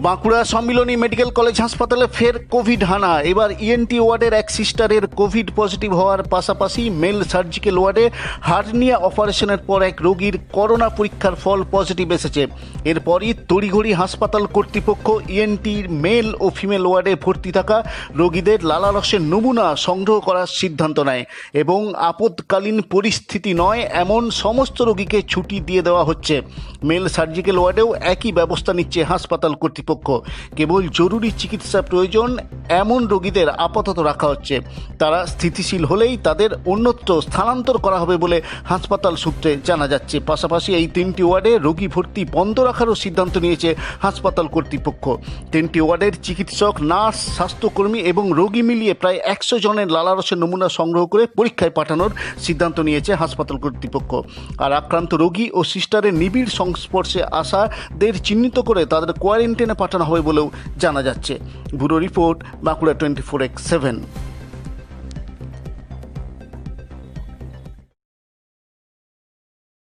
বাঁকুড়া সম্মিলনী medical college হাসপাতালে ফের Covid হানা। এবার ইএনটি ওয়ার্ডের এক সিস্টারের কোভিড পজিটিভ হওয়ার পাশাপাশি মেল সার্জিক্যাল ওয়ার্ডে হার্নিয়া অপারেশনের পর এক রোগীর করোনা পরীক্ষার ফল পজিটিভ এসেছে। এরপরই তড়িঘড়ি হাসপাতাল কর্তৃপক্ষ ইএনটির মেল ও ফিমেল ওয়ার্ডে ভর্তি থাকা রোগীদের লালারসের নমুনা সংগ্রহ করার সিদ্ধান্ত নেয় এবং আপদকালীন পরিস্থিতি নয়, এমন সমস্ত রোগীকে ছুটি দিয়ে দেওয়া হচ্ছে। মেল সার্জিক্যাল ওয়ার্ডেও একই ব্যবস্থা নিচ্ছে হাসপাতাল কর্তৃপক্ষ। কেবল জরুরি চিকিৎসা প্রয়োজন এমন রোগীদের আপাতত রাখা হচ্ছে। তারা স্থিতিশীল হলেই তাদের অন্যত্র স্থানান্তর করা হবে বলে হাসপাতাল সূত্রে জানা যাচ্ছে। পাশাপাশি এই তিনটি ওয়ার্ডে রোগী ভর্তি বন্ধ রাখারও সিদ্ধান্ত নিয়েছে হাসপাতাল কর্তৃপক্ষ। তিনটি ওয়ার্ডের চিকিৎসক, নার্স, স্বাস্থ্যকর্মী এবং রোগী মিলিয়ে প্রায় একশো জনের লালারসের নমুনা সংগ্রহ করে পরীক্ষায় পাঠানোর সিদ্ধান্ত নিয়েছে হাসপাতাল কর্তৃপক্ষ। আর আক্রান্ত রোগী ও সিস্টারের নিবিড় সংস্পর্শে আসাদের চিহ্নিত করে তাদের কোয়ারেন্টাইনে পাঠানো হবে বলেও জানা যাচ্ছে। Bureau report Bankura twenty four X seven